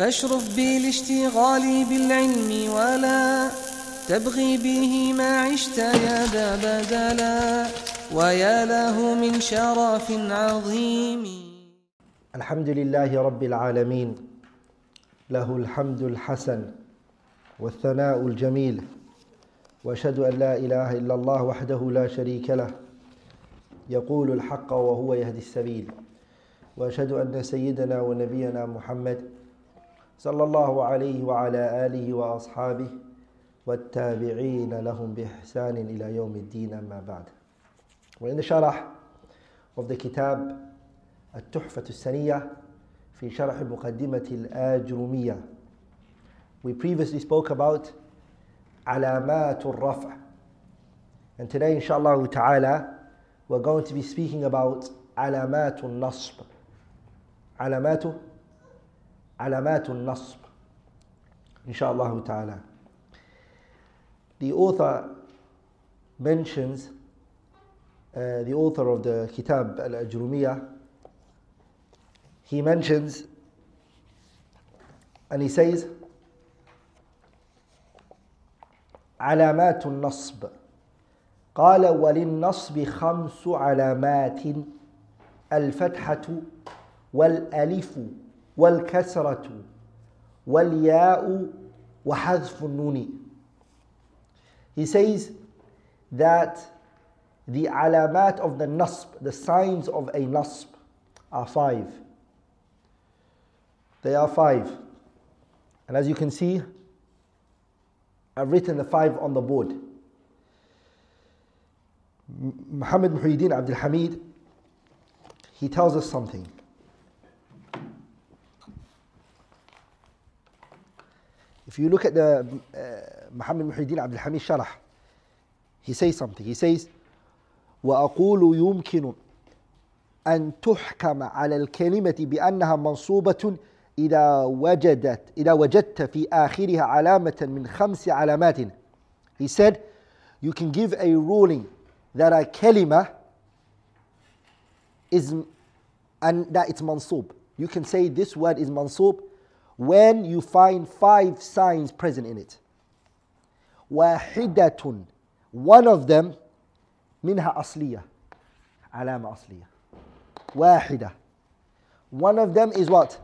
فاشرف بالاشتغال بالعلم ولا تبغي به ما عشت يا ذا بدلا ويا له من شرف عظيم. الحمد لله رب العالمين له الحمد الحسن والثناء الجميل وأشهد أن لا إله إلا الله وحده لا شريك له يقول الحق وهو يهدي السبيل وأشهد أن سيدنا ونبينا محمد صلى الله عليه وعلى آله وأصحابه والتابعين لهم بإحسان إلى يوم الدين أما بعد. وإن شرح of the كتاب التحفة السنية في شرح مقدمة الآجرومية. We previously spoke about علامات الرفع. And today inshallah ta'ala we're going to be speaking about علامات النصب. علامات علامات النصب inshallah ta'ala The author mentions uh, the author of the Kitab al-Ajrumiyah he mentions and he says علامات النصب قال وللنصب خمس علامات الفتحة والألف والكسرة والياء وحذف النون He says that the alamat of the nasb, the signs of a nasb, are five. They are five. And as you can see, I've written the five on the board. Muhammad Muhyiddin Abdul Hamid, he tells us something. If you look at the uh, Muhammad Muhyiddin Abdul Hamid Sharah, he says something. He says, وأقول يمكن أن تحكم على الكلمة بأنها منصوبة إذا وجدت إذا وجدت في آخرها علامة من خمس علامات. He said, you can give a ruling that a kalima is and that it's mansub. You can say this word is mansub when you find five signs present in it. واحدة one of them منها أصلية علامة أصلية واحدة one of them is what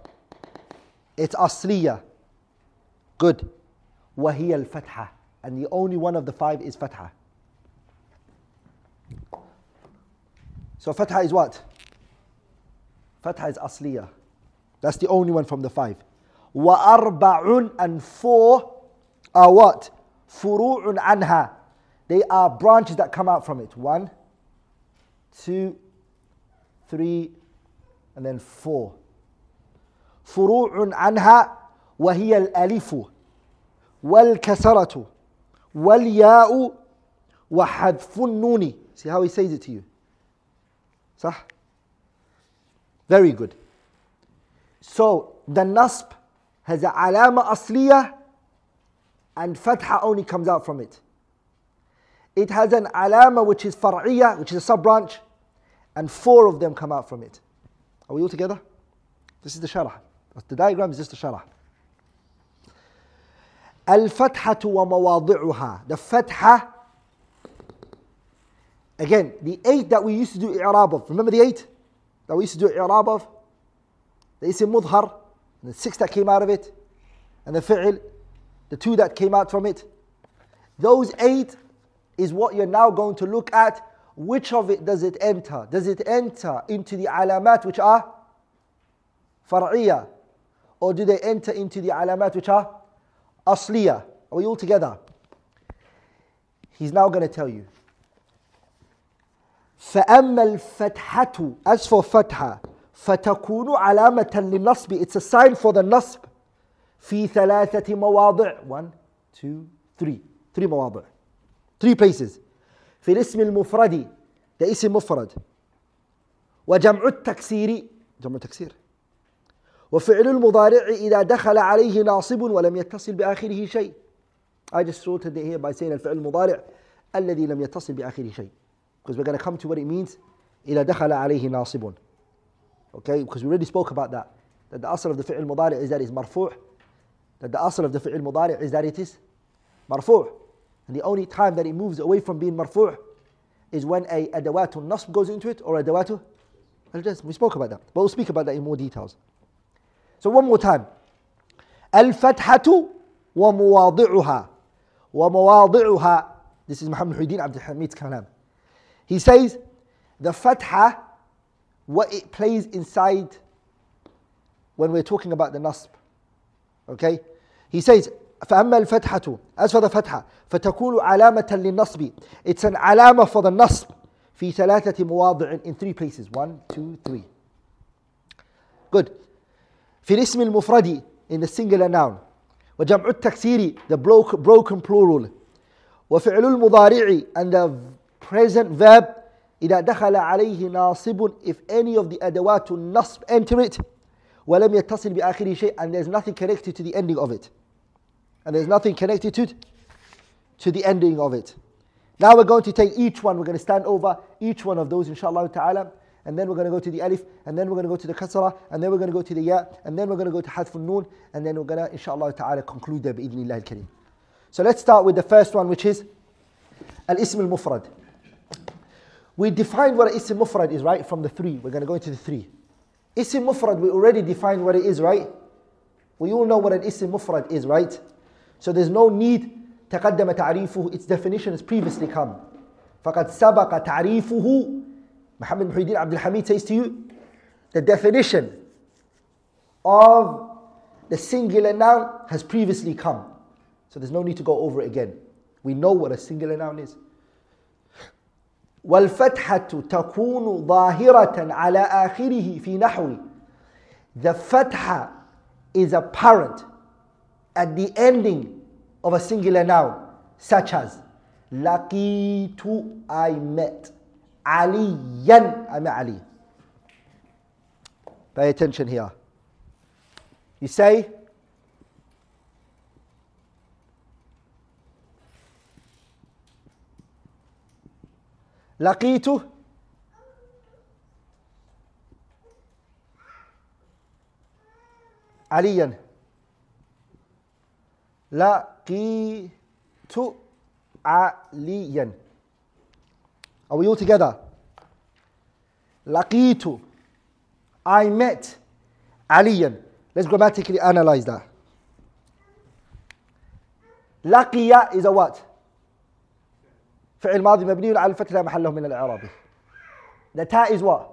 it's أصلية good وهي الفتحة and the only one of the five is فتحة so فتحة is what فتحة is أصلية that's the only one from the five وأربع and four are what فروع عنها they are branches that come out from it. One, two, three, and then four. فروع عنها وهي الألف والكسرة والياء وحذف النون. See how he says it to you. صح? Very good. So the nasb has a alama asliya and fatha only comes out from it. It has an alama which is far'iyah, which is a sub branch, and four of them come out from it. Are we all together? This is the sharah. The diagram is just the sharah. الفتحة ومواضعها. The fatha. Again, the eight that we used to do i'rab of. Remember the eight that we used to do i'rab of? The isim mudhar, and the six that came out of it, and the fi'l, the two that came out from it. Those eight is what you're now going to look at. Which of it does it enter? Does it enter into the alamat which are far'iyah? Or do they enter into the alamat which are asliya? Are we all together? He's now going to tell you. فأما الفتحة as for فتحة فتكون علامة للنصب. It's a sign for the نصب. في ثلاثة مواضع. One two three. Three مواضع. Three places. في الاسم المفرد ده اسم مفرد. وجمع التكسير جمع التكسير. وفعل المضارع إذا دخل عليه ناصب ولم يتصل بآخره شيء. I just wrote it here by saying الفعل المضارع الذي لم يتصل بآخره شيء. Because we're going to come to what it means. إذا دخل عليه ناصب. Okay, because we already spoke about that. That the asr of the fi'l mudari is that it's marfu'. That the asr of the fi'l mudari is that it is marfu'. And the only time that it moves away from being marfu' is when a adawatun nasb goes into it or adawatu al We spoke about that. But we'll speak about that in more details. So one more time. Al-fathatu wa muwadi'uha. Wa muwadi'uha. This is Muhammad Muhyiddin Abdul Hamid's kalam. He says, the fatha what it plays inside when we're talking about the nasb. Okay? He says فأما الفتحة as for the فتحة فتكون علامة للنصب it's an علامة for the نصب في ثلاثة مواضع in three places one two three good في الاسم المفرد in the singular noun وجمع التكسير the broken, broken plural وفعل المضارع and the present verb إذا دخل عليه ناصب if any of the أدوات النصب enter it ولم يتصل بآخره شيء and there's nothing connected to the ending of it and there's nothing connected to, to the ending of it. Now we're going to take each one, we're going to stand over each one of those, inshallah ta'ala, and then we're going to go to the alif, and then we're going to go to the kasra, and then we're going to go to the ya, and then we're going to go to hadf noon, and then we're going to, inshallah ta'ala, conclude there bi'idhnillah al-kareem. So let's start with the first one, which is al-ism al-mufrad. We defined what an ism mufrad is, right, from the three. We're going to go into the three. Ism mufrad, we already defined what it is, right? We all know what an ism mufrad is, right? So there's no need تقدم تعريفه its definition has previously come فقد سبق تعريفه Muhammad Muhyiddin Abdul Hamid says to you the definition of the singular noun has previously come so there's no need to go over it again we know what a singular noun is والفتحة تكون ظاهرة على آخره في نحو the fatha is apparent at the ending of a singular noun, such as Laqitu, I met. Aliyan, I met Ali. Pay attention here. You say, Laqitu عليا لقيت عليا Are we all together? لقيت I met عليا Let's grammatically analyze that. لقي is a what? فعل ماضي مبني على الفتح لا محل له من what?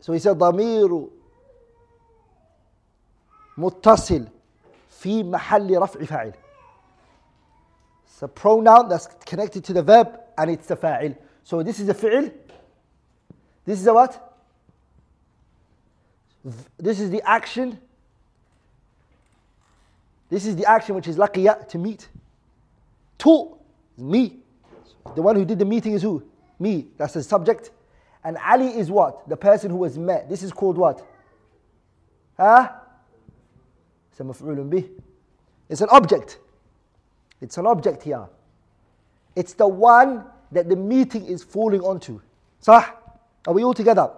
So he said ضمير متصل في محل رفع فاعل. It's a pronoun that's connected to the verb and it's the fa'il. So this is a fi'il. This is a what? This is the action. This is the action which is laqiya, to meet. To, me. The one who did the meeting is who? Me. That's the subject. And Ali is what? The person who was met. This is called what? Huh? It's a maf'ulun. It's an object. It's an object here. It's the one that the meeting is falling onto. Sah? Are we all together?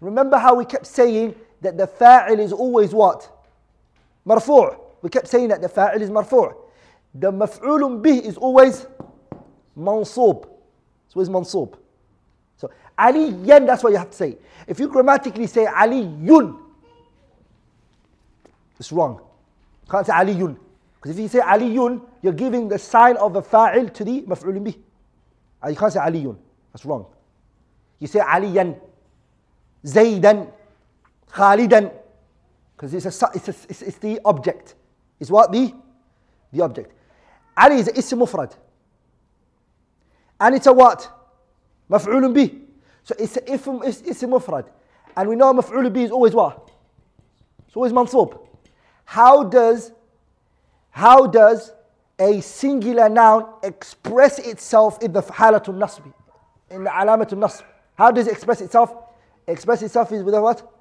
Remember how we kept saying that the fa'il is always what? Marfu'. We kept saying that the fa'il is marfu'. The maf'ulun bih is always mansub. It's always mansub. So aliyan, that's what you have to say. If you grammatically say aliyun, it's wrong. You can't say aliyun. Because if you say aliyun, you're giving the sign of a fa'il to the maf'ulun bih. Uh, You can't say aliyun. That's wrong. You say aliyan, zaydan, khalidan. Because it's, a, it's, a, it's, it's the object. It's what? The, the object. Ali is a ism mufrad. And it's a what? Maf'ulun bih. So it's a ism, it's, it's a mufrad. And we know maf'ulun bih is always what? It's always mansub. How does, how does a singular noun express itself in the halatul nasbi, in the alamatul nasb? How does it express itself? Express itself is with a what?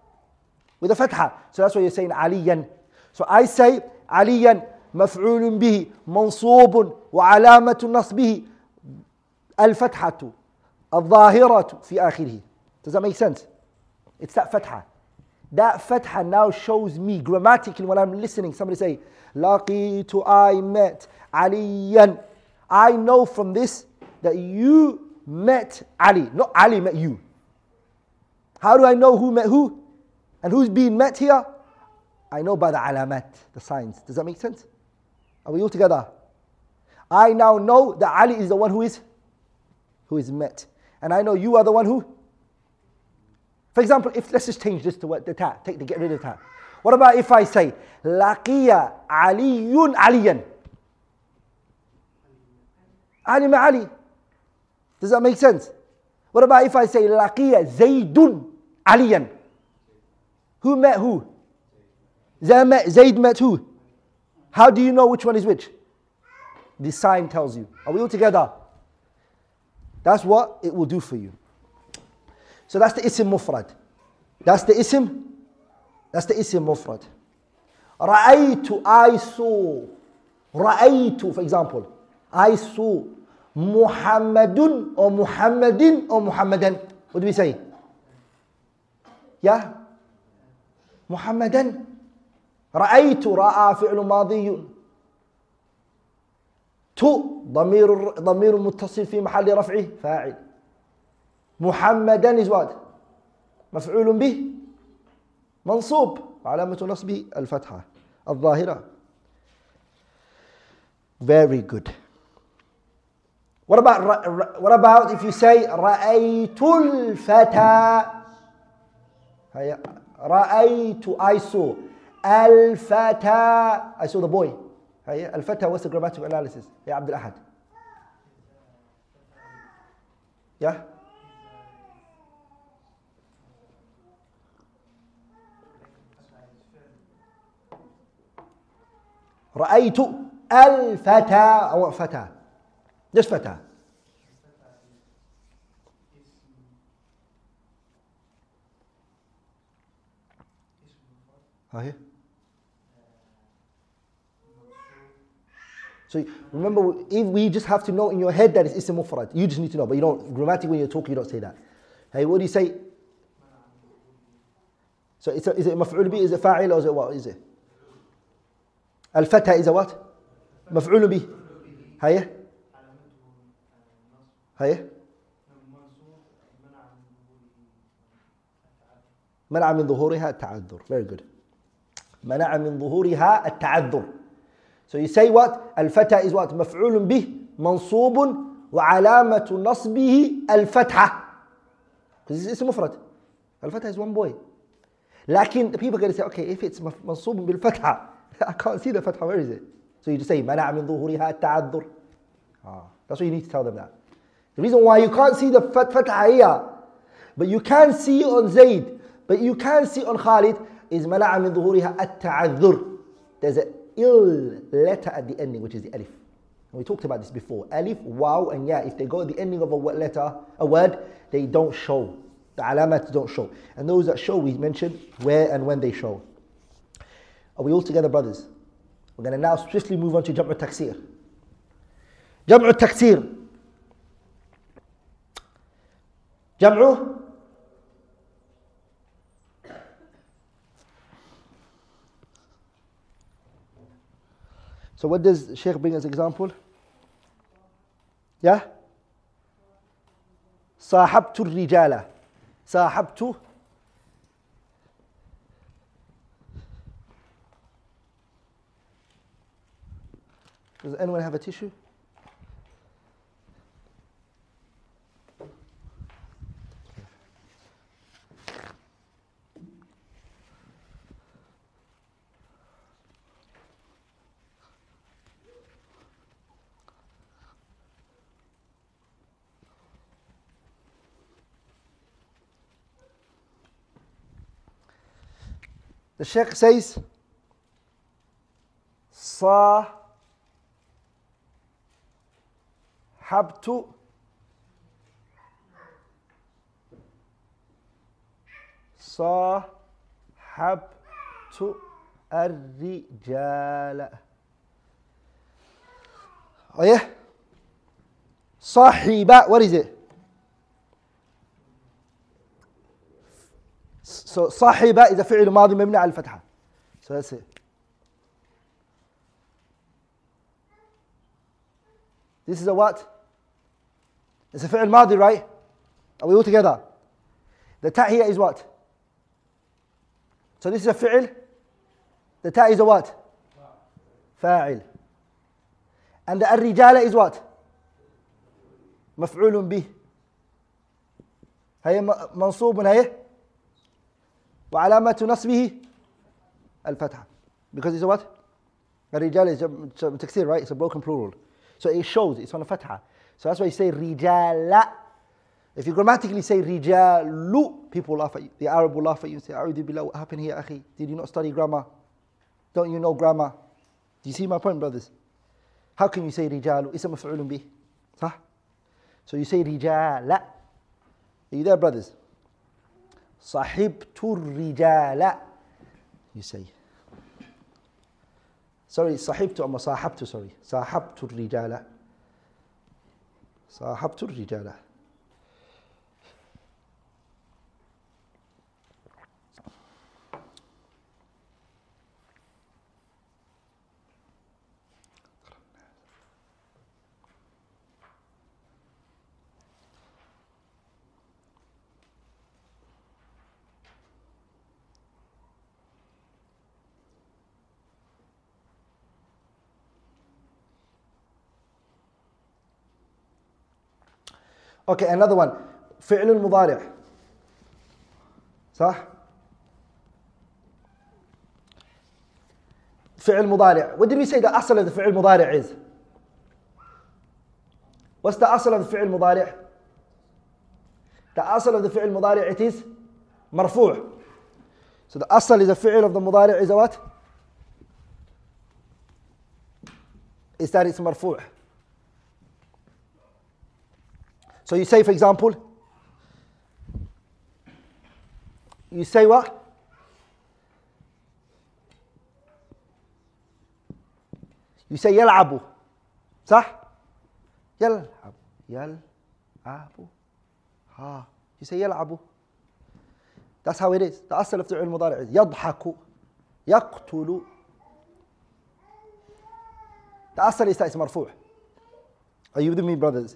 With a fatha. So that's why you're saying aliyan. So I say aliyan مفعول به منصوب وعلامة نصبه الفتحة، الظاهرة في آخره. Does that make sense? It's that فتحة. That فتحة now shows me grammatically when I'm listening. Somebody say, لقيتُ I met Aliyan. I know from this that you met Ali, not Ali met you. How do I know who met who? And who's being met here? I know by the علامات, the signs. Does that make sense? Are we all together? I now know that Ali is the one who is who is met. And I know you are the one who. For example, if let's just change this to what the ta, take the get rid of ta. What about if I say Laqiya Aliyun Aliyan? Ali ma Ali. Does that make sense? What about if I say Laqiya Zaydun Aliyan? Who met who? Zayd met who? How do you know which one is which? The sign tells you. Are we all together? That's what it will do for you. So that's the isim mufrad. That's the isim. That's the isim mufrad. Ra'aytu, I saw. Ra'aytu, for example. I saw Muhammadun or Muhammadin or Muhammadan. What do we say? Yeah? Muhammadan. رأيت رأى فعل ماضي تو ضمير ضمير متصل في محل رفعه فاعل. محمدا what مفعول به منصوب. وعلامة نصبه الفتحة الظاهرة. Very good. What about what about if you say رأيت الفتى؟ رأيت I saw. الفتى. I saw the boy. الفتى what's the grammatical analysis يا عبد الأحد yeah رأيت الفتى أو فتى just فتى ها هي So remember, if we just have to know in your head that it's ism mufrad, you just need to know. But you don't grammatically when you're talking, you don't say that. Hey, what do you say? So it's a, is it maf'ul bi? Is it fa'il or is it what? Is it? Al-fatha is a what? Maf'ul bi. هيا هيا منع من ظهورها التعذر. Very good. منع من ظهورها التعذر. So you say what? الفتى is what? مفعول به منصوب وعلامة نصبه الفتحة. Because it's مفرد. الفتى is one boy. لكن the people are going to say, okay, if it's منصوب بالفتحة, I can't see the fatha, where is it? So you just say, منع من ظهورها التعذر. Ah, that's what you need to tell them that. The reason why you can't see the fatha here, but you can see on Zayd, but you can see on Khalid, is منع من ظهورها التعذر. There's a ill letter at the ending, which is the alif. And we talked about this before. Alif, wow, and yeah, if they go at the ending of a letter, a word, they don't show. The alamat don't show. And those that show, we mentioned where and when they show. Are we all together, brothers? We're going to now swiftly move on to Jam'u Taksir. Jam'u Taksir. Jam'u So what does Sheikh bring as example? Yeah? صاحبت الرجال صاحبت Does anyone have a tissue? الشيخ سيس. ص حبت صاحبت الرجال. أيه؟ صاحب what is it So صاحب a فعل ماضي مبني على الفتحة. So that's it. This is a what? It's a فعل ماضي, right? Are we all together? The ta here is what? So this is a فعل. The ta is a what? فاعل. And the الرجال is what? مفعول به. هي منصوب هي وعلامة نصبه الفتحة because it's a what? الرجال is a تكسير right? It's a broken plural. So it shows it's on a fatha. So that's why you say رجال. If you grammatically say رجال, people laugh at you. The Arab will laugh at you and say, أعوذ بالله, what happened here, أخي? Did you not study grammar? Don't you know grammar? Do you see my point, brothers? How can you say رجال? اسم مفعول به. صح? So you say رجال. Are you there, brothers? Sahibtu rijala. You say. Sorry, sahibtu or sahabtu, sorry. Sahabtu rijala. Sahabtu rijala. okay another one. ficl mdaarc sax ficl mdaarc what did we say the asl of the ficl mdaarc is? What's the asl of the ficl mdaarc the asl of the ficl mdaarc it is marfuuع so the asl is a ficl of the mdaarc is what? Is that it's marfuuع So you say, for example, you say what? You say يلعب صح؟ يلعب يلعب ها You say يلعب That's how it is. The أصل of فعل المضارع يضحك يقتل The أصل is that it's مرفوع. Are you with me, brothers?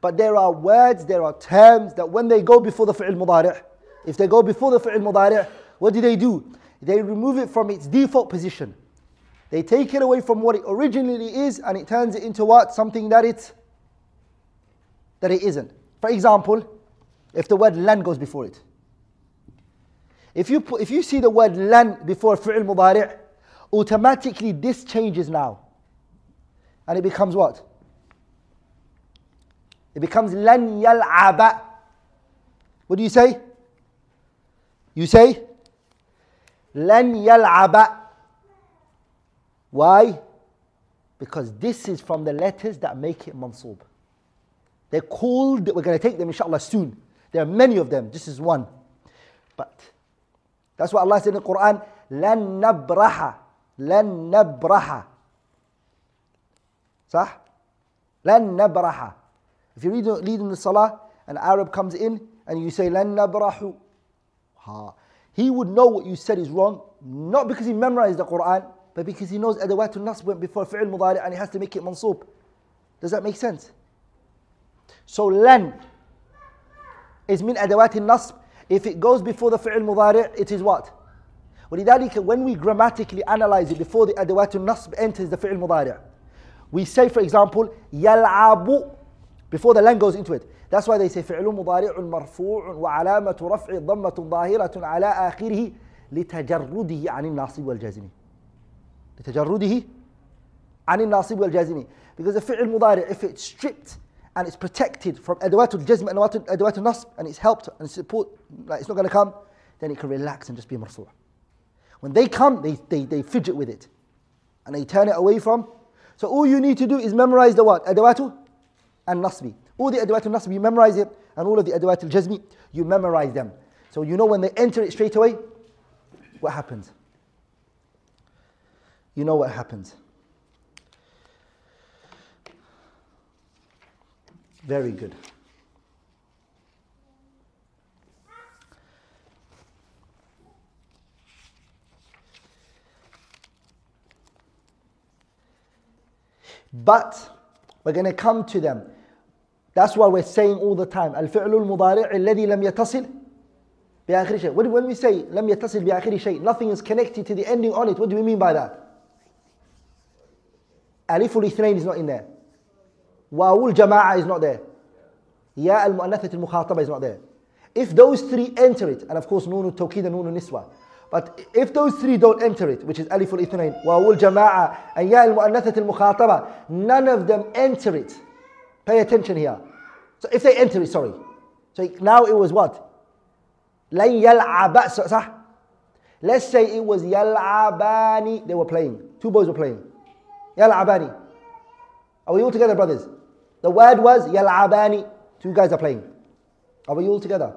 But there are words, there are terms that when they go before the fi'l mudari', if they go before the fi'l mudari', what do they do? They remove it from its default position. They take it away from what it originally is and it turns it into what? Something that it that it isn't. For example, if the word lan goes before it. If you put, if you see the word lan before fi'l mudari', automatically this changes now. And it becomes what? It becomes lan yal'aba. What do you say? You say lan yal'aba. Why? Because this is from the letters that make it mansub. They're called, we're going to take them inshallah soon. There are many of them, this is one. But that's what Allah said in the Quran, لن نبرح لن نبرح صح؟ لن نبرح if you're leading, leading the salah, an Arab comes in and you say, Lan nabrahu. Ha. He would know what you said is wrong, not because he memorized the Quran, but because he knows adawatul nasb went before fi'l mudari and he has to make it mansub. Does that make sense? So lan is min adawatul nasb. If it goes before the fi'l mudari, it is what? ولذلك when we grammatically analyze it before the adawatul nasb enters the fi'l mudari, we say for example, يلعب before the line goes into it. That's why they say فعل مضارع مرفوع وعلامة رفع ضمة ظاهرة على آخره لتجرده عن الناصب والجازم. لتجرده عن الناصب والجازم. Because the فعل مضارع, if it's stripped and it's protected from أدوات الجزم and أدوات النصب and it's helped and it's support, like it's not going to come, then it can relax and just be مرفوع. When they come, they, they, they fidget with it and they turn it away from. So all you need to do is memorize the what? أدوات and nasbi. All the adawat al-nasbi, you memorize it, and all of the adawat al-jazmi, you memorize them. So you know when they enter it straight away, what happens? You know what happens. Very good. But we're going to come to them. That's why we're saying all the time الفعل المضارع الذي لم يتصل بآخر شيء. When when we say لم يتصل بآخر شيء, nothing is connected to the ending on it. What do we mean by that? ألف الاثنين is not in there. واو الجماعة is not there. يا المؤنثة المخاطبة is not there. If those three enter it, and of course نون التوكيد and نون النسوة, but if those three don't enter it, which is ألف الاثنين, واو الجماعة, and يا المؤنثة المخاطبة, none of them enter it. Pay attention here. So if they enter it, sorry. So now it was what? لن يلعب صح? Let's say it was يلعباني. They were playing. Two boys were playing. يلعباني. Are we all together, brothers? The word was يلعباني. Two guys are playing. Are we all together?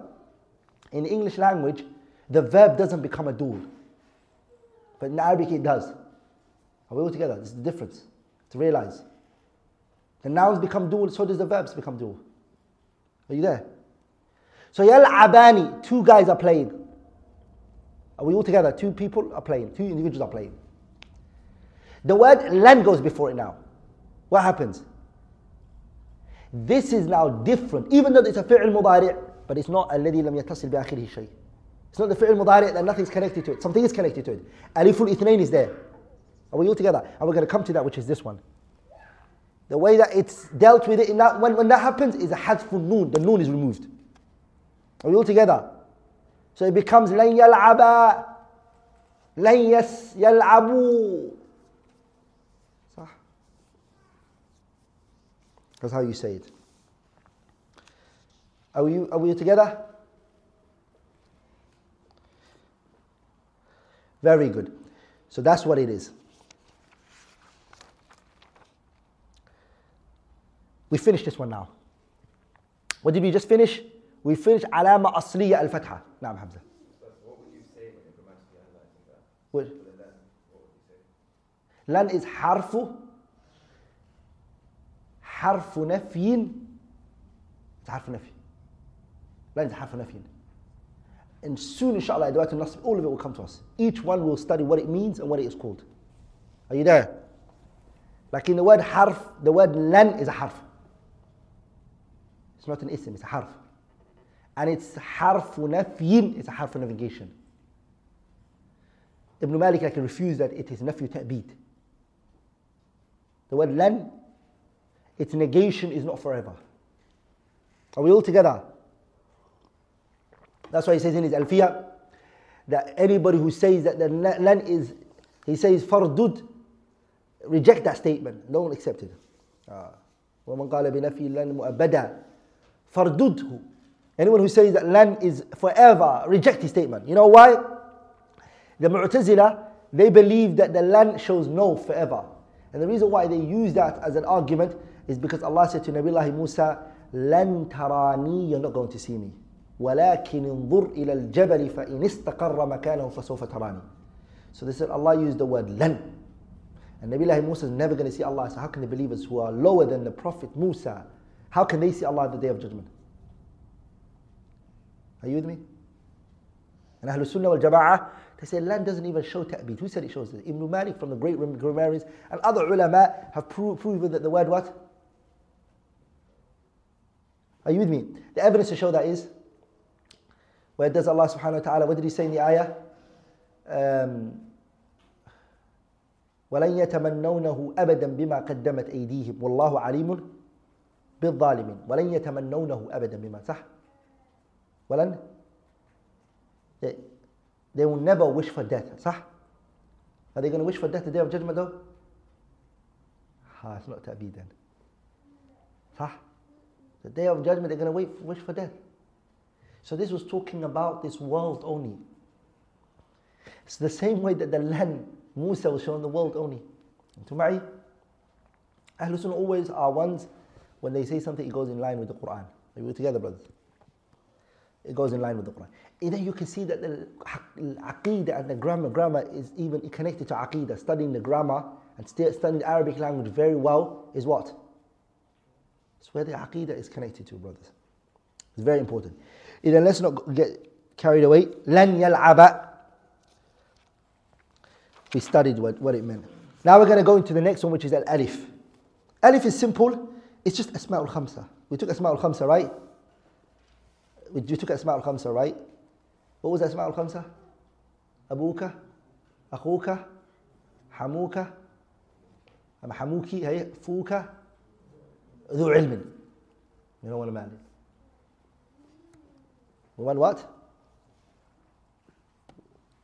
In the English language, the verb doesn't become a dual. But in Arabic it does. Are we all together? This is the difference. To realize. The nouns become dual, so does the verbs become dual. Are you there? So Yal'abani, two guys are playing. Are we all together? Two people are playing, two individuals are playing. The word lan goes before it now. What happens? This is now different, even though it's a fi'l mudari', but it's not alladhi lam yattasil bi shay. It's not the fi'l mudari' that nothing's connected to it. Something is connected to it. Aliful ithnain is there. Are we all together? And we're going to come to that, which is this one. The way that it's dealt with it, that, when, when that happens, is a hadful noon. The noon is removed. Are we all together? So it becomes لن يلعب لن يس يلعبوا صح That's how you say it. Are we, are we together? Very good. So that's what it is. We finished this one now. What did we just finish? We finished علامة أصلية الفتحة. نعم حمزة. What would you say when you're grammatically analyzing that? What? For the lan, what would you say? لن is حرف حرف نفي it's حرف نفي لن is حرف نفي and soon inshallah أدوات النصب all of it will come to us each one will study what it means and what it is called are you there لكن the word حرف the word لن is a حرف it's not an ism it's a حرف and it's حرف نفي it's a حرف negation Ibn Malik I can refuse that it is نفي تأبيد The word لن, its negation is not forever. Are we all together? That's why he says in his Alfiya that anybody who says that the lan is, he says fardud, reject that statement. Don't accept it. Ah. ومن قال بنفي لن مؤبدا فردده Anyone who says that lan is forever, reject his statement. You know why? The Mu'tazila, they believe that the lan shows no forever. And the reason why they use that as an argument is because Allah said to Nabi Musa, لن تراني, you're not going to see me. ولكن انظر إلى الجبل فإن استقر مكانه فسوف تراني. So they said Allah used the word لن. And Nabi Musa is never going to see Allah. So how can the believers who are lower than the Prophet Musa how can they see Allah on the day of judgment? Are you with me? And Ahlul Sunnah wal Jama'ah, they say lan doesn't even show ta'bid. Who said it shows it? Ibn Malik from the great grammarians and other ulama have pro- proven that the word what? Are you with me? The evidence to show that is where does Allah subhanahu wa ta'ala, what did he say in the ayah? Um, وَلَن يَتَمَنَّوْنَهُ أَبَدًا بِمَا قَدَّمَتْ أَيْدِيهِمْ وَاللَّهُ عَلِيمٌ بالظالمين ولن يتمنونه أبدا بما صح ولن they, they will never wish for death صح are they going to wish for death the day of judgment though ah, it's not ta'bid then صح the day of judgment they're going to wait wish for death so this was talking about this world only it's the same way that the land Musa was shown the world only. To Ma'i, Ahlul Sunnah always are ones when they say something, it goes in line with the Quran. Are we together, brothers? It goes in line with the Quran. And then you can see that the Aqidah and the grammar, grammar is even connected to Aqidah. Studying the grammar and studying the Arabic language very well is what? It's where the Aqidah is connected to, brothers. It's very important. Then let's not get carried away. لن يلعب we studied what, what it meant. Now we're going to go into the next one, which is al alif. Alif is simple. it's just Asma'ul Khamsa. We took Asma'ul Khamsa, right? We, we took Asma'ul Khamsa, right? What was Asma'ul Khamsa? Abuka, Akuka, Hamuka, Hamuki, hey, Fuka, Dhu Ilmin. You don't want to marry. We want what?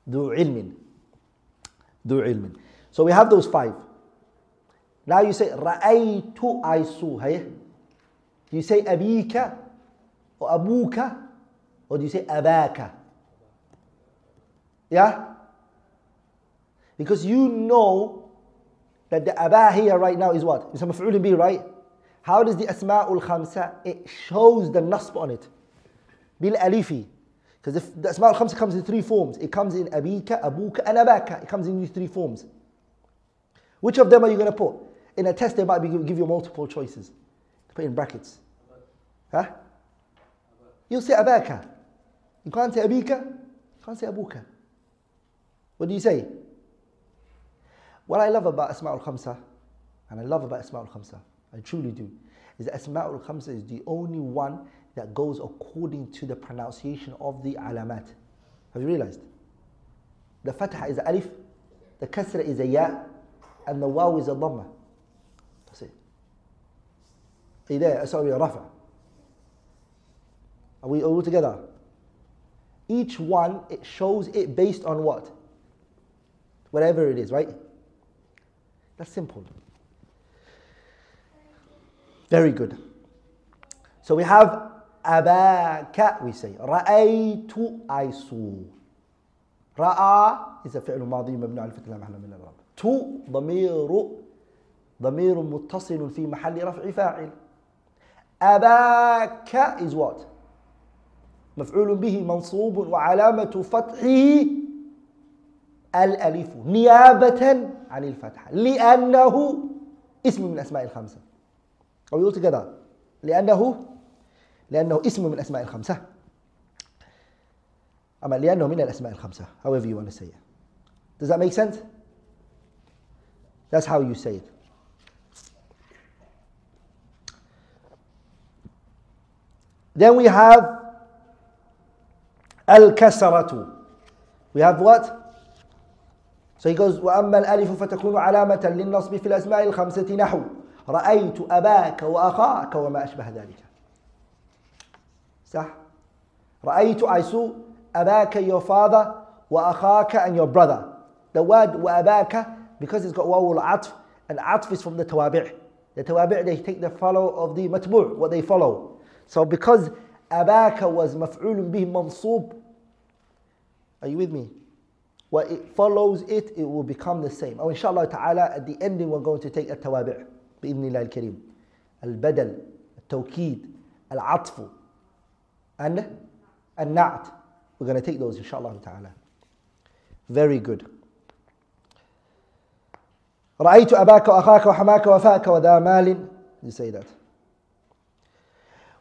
Dhu Ilmin. Dhu Ilmin. So we have those five. Now you say, Ra'aytu, I saw. Hey? Do you say Abika or Abuka? Or do you say Abaka? Yeah? Because you know that the Aba here right now is what? It's a maf'ul bi, right? How does the Asma'ul Khamsa? It shows the nasb on it. Bil alifi. Because if the Asma'ul Khamsa comes in three forms, it comes in Abika, Abuka, and Abaka. It comes in these three forms. Which of them are you going to put? In a test, they might be, give you multiple choices. Put in brackets. Huh? You'll say abaka. You can't say abika. You can't say abuka. What do you say? What I love about Asma'ul Khamsa, and I love about Asma'ul Khamsa, I truly do, is that Asma'ul Khamsa is the only one that goes according to the pronunciation of the alamat. Have you realized? The fatha is alif, the kasra is a ya, and the waw is a dhamma. There? Sorry, rafa. Are we all together? Each one, it shows it based on what? Whatever it is, right? That's simple. Very good. So we have أباك we say رأيت I saw رأى is a فعل ماضي مبني على الفتح لا محل الإعراب تو ضمير ضمير متصل في محل رفع فاعل أباك is what? مفعول به منصوب وعلامة فتحه الألف نيابة عن الفتحة لأنه اسم من أسماء الخمسة. أو يقول كذا لأنه لأنه اسم من أسماء الخمسة. أما لأنه من الأسماء الخمسة however you want to say it. Does that make sense? That's how you say it. Then we have الكسرة we have what So he goes, وأما الألف فتكون علامة للنصب في الأسماء الخمسة نحو رأيت أباك وأخاك وما أشبه ذلك صح رأيت I saw أباك your father وأخاك and your brother the word وأباك because it's got واو العطف and عطف is from the توابع the توابع they take the follow of the متبوع what they follow so because أباك was مفعول به منصوب are you with me what it follows it, it will become the same. Oh, inshallah ta'ala, at the ending, we're going to take التوابع بإذن الله الكريم. البدل, التوكيد, العطف, and النعت. We're going to take those inshallah ta'ala. Very good. رأيت أباك وأخاك وحماك وفاك وذا مال. You say that.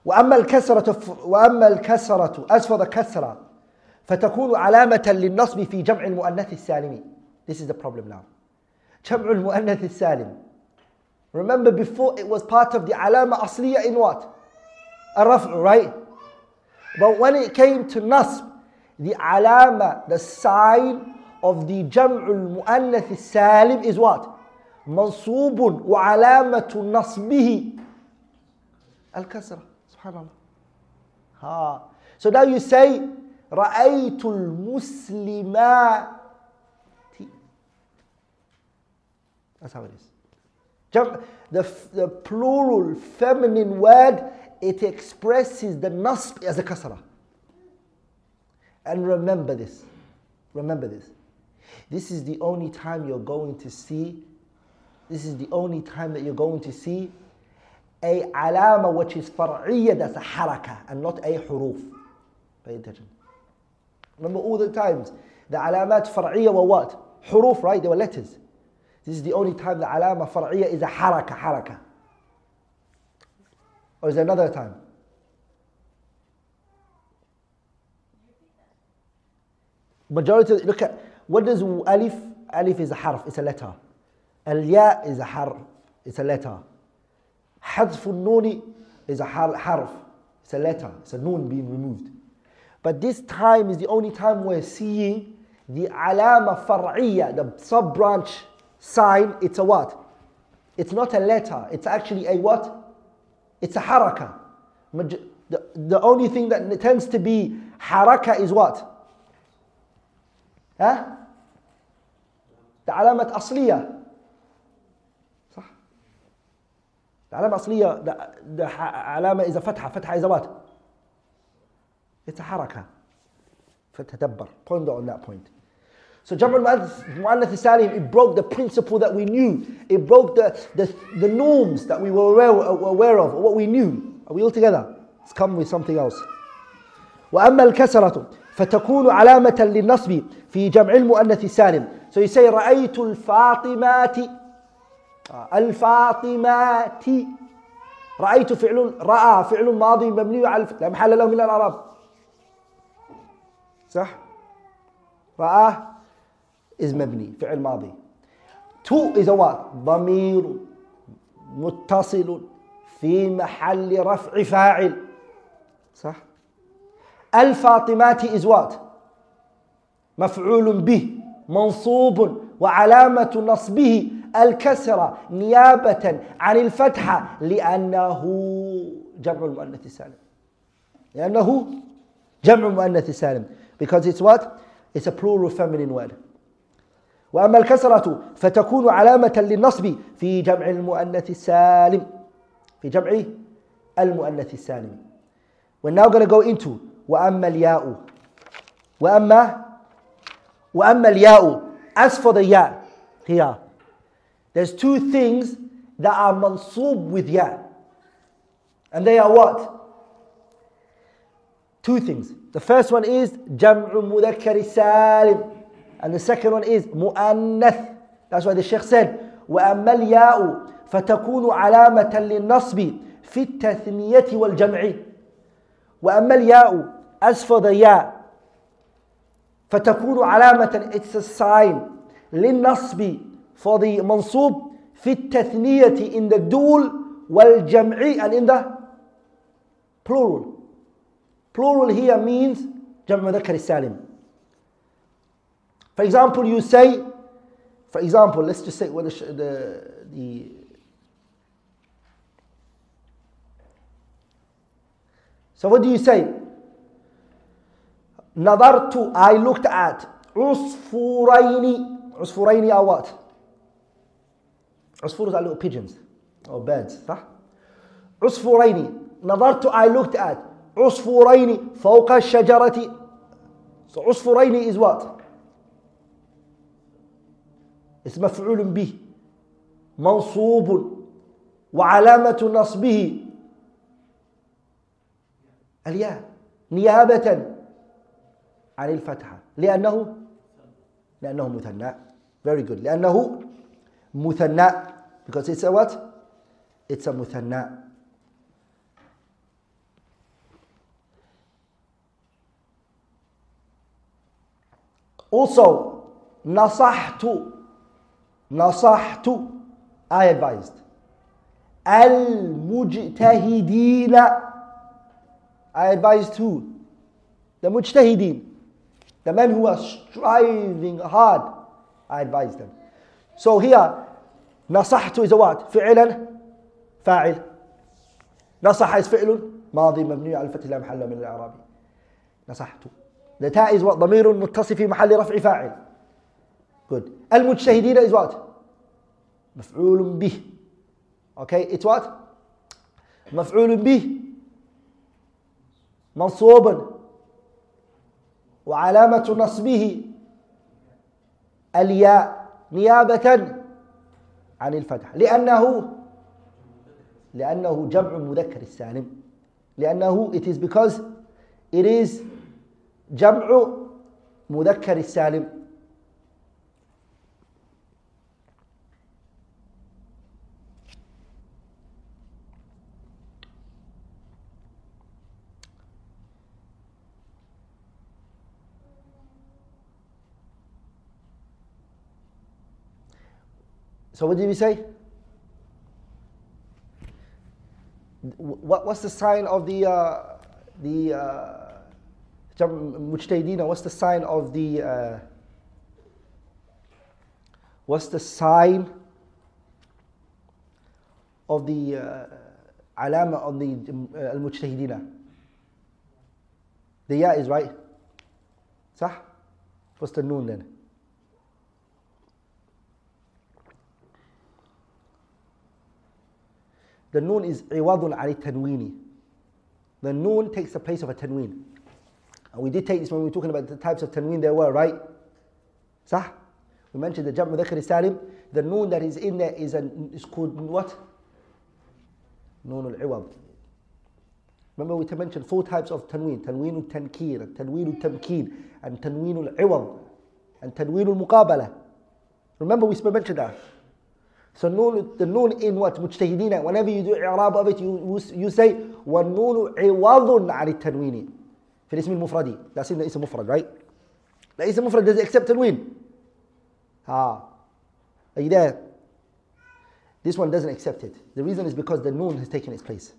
وأما الكسرة وأما الكسرة as كسرة فتكون علامة للنصب في جمع المؤنث السالم. This is the problem now. جمع المؤنث السالم. Remember before it was part of the علامة أصلية in what? الرفع, right? But when it came to نصب, the علامة, the sign of the جمع المؤنث السالم is what? منصوب وعلامة نصبه الكسرة. سبحان الله. Ha. So now you say رأيت المسلمات That's how it is. The, the plural feminine word, it expresses the nasb as a kasra. And remember this. Remember this. This is the only time you're going to see, this is the only time that you're going to see a alama which is far'iyya that's a haraka and not a huruf. Pay attention. Remember all the times the alamat far'iyya were what? Huruf, right? They were letters. This is the only time the alama far'iyya is a haraka, haraka. Or is there another time? Majority, look at, what does alif? Alif is a harf, it's a letter. Al-ya is a harf, it's a letter. Hazful noni is a harf, it's a letter, it's a non being removed. But this time is the only time we're seeing the alama far'iyya, the sub branch sign. It's a what? It's not a letter, it's actually a what? It's a haraka. The, the only thing that tends to be haraka is what? Huh? The alamat asliyah. العلامة أصلية the, the ح- علامة إذا فتحة فتحة إذا it's a حركة فتدبر ponder on that point so جمع المؤنث المؤنث السالم it broke the principle that we knew it broke the, the, the norms that we were aware, aware of what we knew are we all together let's come with something else وأما الكسرة فتكون علامة للنصب في جمع المؤنث السالم so you say رأيت الفاطمات آه، الفاطمات. رأيت فعل رأى فعل ماضي مبني على. لا محل له من الأعراب. صح؟ رأى is مبني فعل ماضي. تو a what ضمير متصل في محل رفع فاعل. صح؟ الفاطمات is what مفعول به منصوب وعلامة نصبه. الكسرة نيابة عن الفتحة لأنه جمع المؤنث السالم لأنه جمع المؤنث السالم because it's what? It's a plural feminine word. وأما الكسرة فتكون علامة للنصب في جمع المؤنث السالم. في جمع المؤنث السالم. We're now to go into وأما الياء. وأما وأما الياء. As for the ya here. There's two things that are mansub with ya And they are what? Two things The first one is جمع مذكر سالم And the second one is مؤنث That's why the Sheikh said وأما الياء فتكون علامة للنصب في التثنية والجمع وأما الياء as for the ياء فتكون علامة it's a sign للنصب for the منصوب في التثنية in the dual والجمع and in the plural plural here means جمع مذكر السالم for example you say for example let's just say what the, the, the so what do you say نظرت I looked at عصفورين عصفورين are what عصفور are little pigeons. or birds صح؟ عصفورين. نظرت I looked at. عصفورين فوق الشجرة. So عصفورين is what اسم مفعول به. منصوب. وعلامة نصبه. الياء. نيابة عن الفتحة. لأنه لأنه مثنى. Very good. لأنه muthanna because it's a what? It's a muthanna. Also, نصحت نصحت I advised. Al-mujtahidina, I advised who? The mujtahideen, the men who are striving hard, I advised them. So here نصحت is what فعلا فاعل. نصح is فعل ماضي مبني على الفتح لا محل من الإعراب نصحت. the تاء is what ضمير متصل في محل رفع فاعل. Good. المجتهدين is what مفعول به. Okay. it's what مفعول به. منصوب. وعلامة نصبه. الياء. نيابة عن الفتح. لأنه لأنه جمع مذكر السالم. لأنه it is because it is جمع مذكر السالم. So what did we say? What was the sign of the uh, the uh. What's the sign of the uh, what's the sign of the uh, alama on the um, uh, al-mujtahideen? The ya is right. صح? What's the noon then? The noon is iwadun ali tanwini. The noon takes the place of a tanween. And we did take this when we were talking about the types of tanween there were, right? Sah? We mentioned the jam' mudhakkar salim. The noon that is in there is, an, is called what? Noon al-iwad. Remember we mentioned four types of tanween. Tanween al-tankir, tanween al-tamkeen, and tanween al-iwad, and tanween al-muqabala. Remember we mentioned that. So noon, the noon in what? مجتهدين. Whenever you do i'rab of it, you, you say والنون عوض عن التنوين. في الاسم المفردي. That's in the اسم مفرد, right? The اسم مفرد does it accept tanween? Ah. Are you there? This one doesn't accept it. The reason is because the noon has taken its place.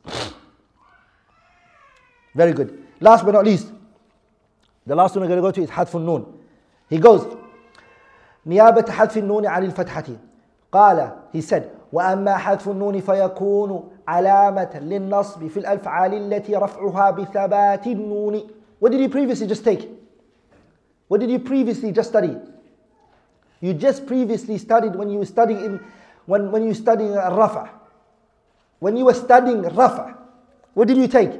Very good. Last but not least, the last one we're going to go to is حذف النون. He goes, نيابة حذف النون عن الفتحة. قال, he said, وأما حذف النون فيكون علامة للنصب في الأفعال التي رفعها بثبات النون. What did you previously just take? What did you previously just study? You just previously studied when you were studying in when, when you were studying Rafa. When you were studying Rafa, what did you take?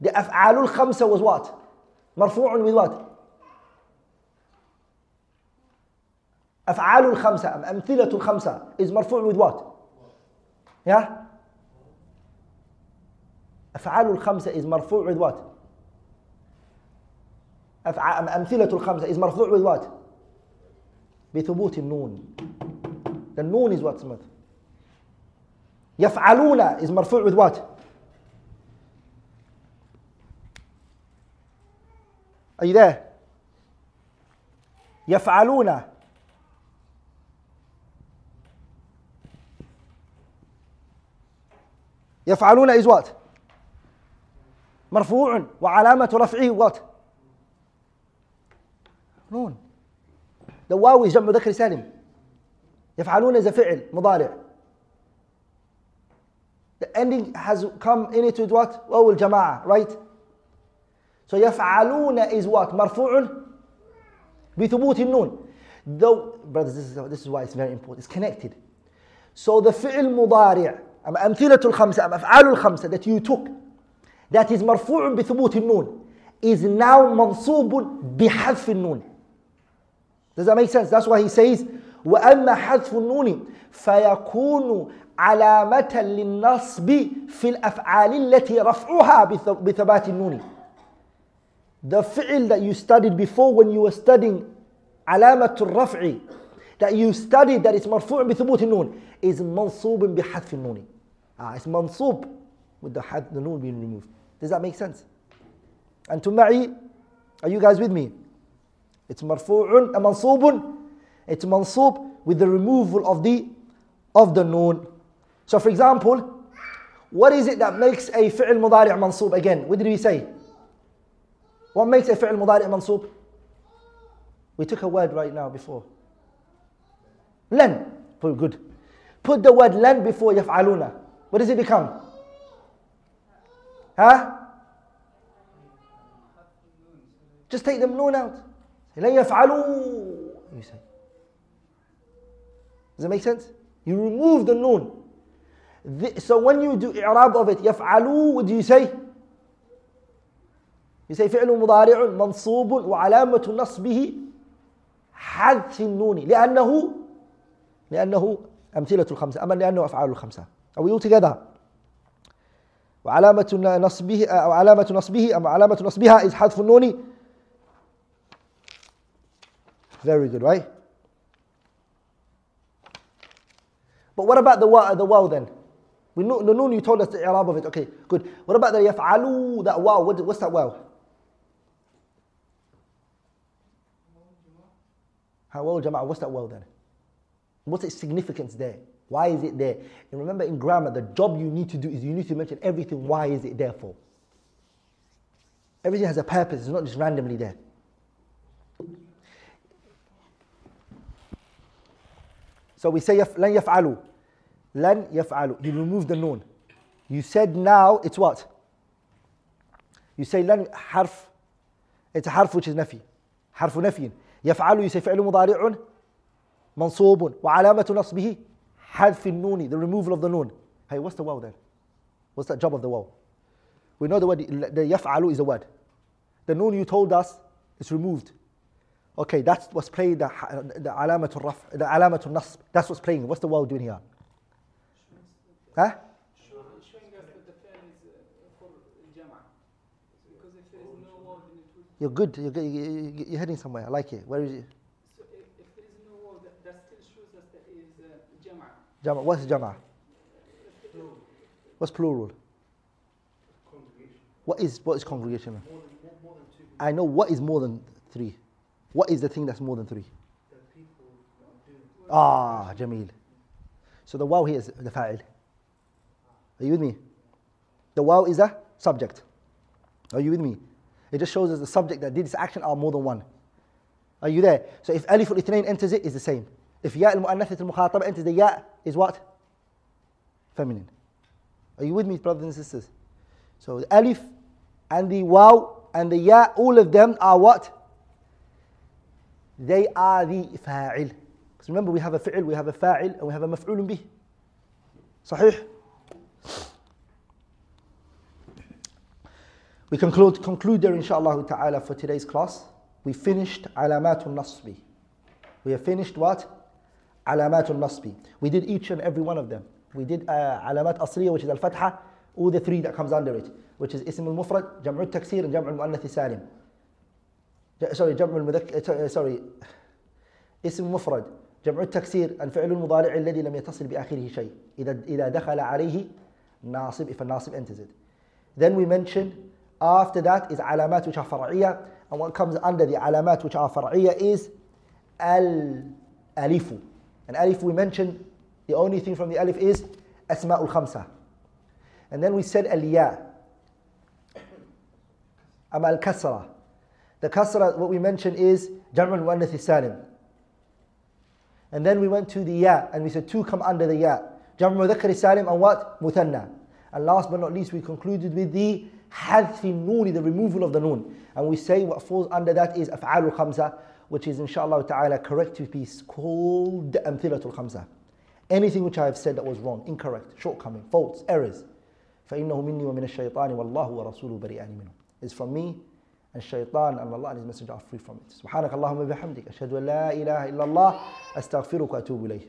The Af'alul Khamsa was what? مرفوع with what? أفعال الخمسة أمثلة الخمسة is مرفوع with what? Yeah? أفعال الخمسة is مرفوع with what? أفعال أمثلة الخمسة is مرفوع with what? بثبوت النون. Noon is what Smith? يفعلون is مرفوع with what? You there? يفعلون يفعلون is what? مرفوع وعلامة رفعه what? نون is جمع ذكر سالم يفعلون a فعل مضارع The ending has come in it with what? واو الجماعة right? So يفعلون is what? مرفوع بثبوت النون Though, brothers, this is, this is why it's very important. It's connected. So the فعل مضارع أما أمثلة الخمسة أما أفعال الخمسة that you took that is مرفوع بثبوت النون is now منصوب بحذف النون. Does that make sense? That's why he says وأما حذف النون فيكون علامة للنصب في الأفعال التي رفعها بثبات النون. The fi'l that you studied before when you were studying علامة الرفع that you studied that it's مرفوع بثبوت النون is منصوب بحذف النون. Ah, it's mansub with the had the noon being removed. Does that make sense? And to ma'i, are you guys with me? It's marfu'un and mansubun. It's mansub with the removal of the of the noon. So for example, what is it that makes a fi'l mudari' mansub again? What did we say? What makes a fi'l mudari' mansub? We took a word right now before. Lan. Good. Put the word lan before yaf'aluna. What does it become? Huh? Just take the noon out. لن يفعلوا. You say. Does that make sense? You remove the noon. The, so when you do i'rab of it, يفعلوا, what do you say? You say فعل مضارع منصوب وعلامة نصبه حذف النون لأنه لأنه أمثلة الخمسة أما لأنه أفعال الخمسة Are we all together? وعلامة نصبه أو علامة نصبه أم علامة نصبها is حذف النون Very good, right? But what about the wa, the wow then? We know, the noon you told us the i'rab of it. Okay, good. What about the yaf'alu, that wow? What, what's that wow? How wow jama'a? What's that wow then? What's its significance there? Why is it there? And remember in grammar, the job you need to do is you need to mention everything. Why is it there for? Everything has a purpose. It's not just randomly there. So we say يف- لن يفعلوا لن يفعلوا you remove the noon you said now it's what you say لن حرف it's a حرف which is نفي حرف نفي يفعل you say فعل مضارع منصوب وعلامة نصبه حذف النون the removal of the noon hey what's the wow then what's the job of the wow we know the word the يفعل is a word the noon you told us is removed Okay, that's what's playing the, the علامة الرفع, the علامة النصب. That's what's playing. What's the wow doing here? Huh? Showing us that the fail is uh, for Jama. Because if there is no word in it, would- You're good. You're, good. You- you- you're heading somewhere. I like it. Where is it? Jama. What's jama? What's plural? What is what is congregation? I know what is more than three. What is the thing that's more than three? Ah, Jamil. So the wow here is the fa'il. Are you with me? The wow is a subject. Are you with me? It just shows us the subject that did this action are more than one. Are you there? So if alif al-ithnain enters it, it's the same. If ya al-mu'annathat al-mukhataba enters the ya, is what? Feminine. Are you with me, brothers and sisters? So the alif and the waw and the ya, all of them are what? They are the fa'il. Because remember, we have a fi'il, we have a fa'il, and we have a maf'ul bih. Sahih? We conclude, conclude there, inshallah ta'ala, for today's class. We finished alamatun nasbi. We have finished what? Alamatun nasbi. We did each and every one of them. We did uh, alamat asliya, which is al-fatha, all the three that comes under it, which is ism al-mufrad, jam'u al-taksir, and jam'u al-mu'annath salim. ج- sorry جمع المذكر sorry اسم مفرد جمع التكسير الفعل المضارع الذي لم يتصل بآخره شيء إذا إذا دخل عليه ناصب if a ناصب enters it then we mentioned after that is علامات which are فرعية and what comes under the علامات which are فرعية is الألف And alif we mentioned, the only thing from the alif is asma'ul khamsa. And then we said al ya. Al kasra. The kasra, what we mentioned is jam'ul muannath salim. And then we went to the ya, and we said two come under the ya. Jam'u dhakri salim and what? Muthanna. And last but not least, we concluded with the hadfi nooni, the removal of the noon. And we say what falls under that is af'alul khamsa, which is inshallah ta'ala correct to be called Amthilatul Khamsa. Anything which I have said that was wrong, incorrect, shortcoming, faults, errors, فإنه مني ومن الشيطان والله ورسوله بريئان منه. Is from me and shaitan and Allah and His Messenger are free from it. سبحانك اللهم وبحمدك أشهد أن لا إله إلا الله أستغفرك وأتوب إليه.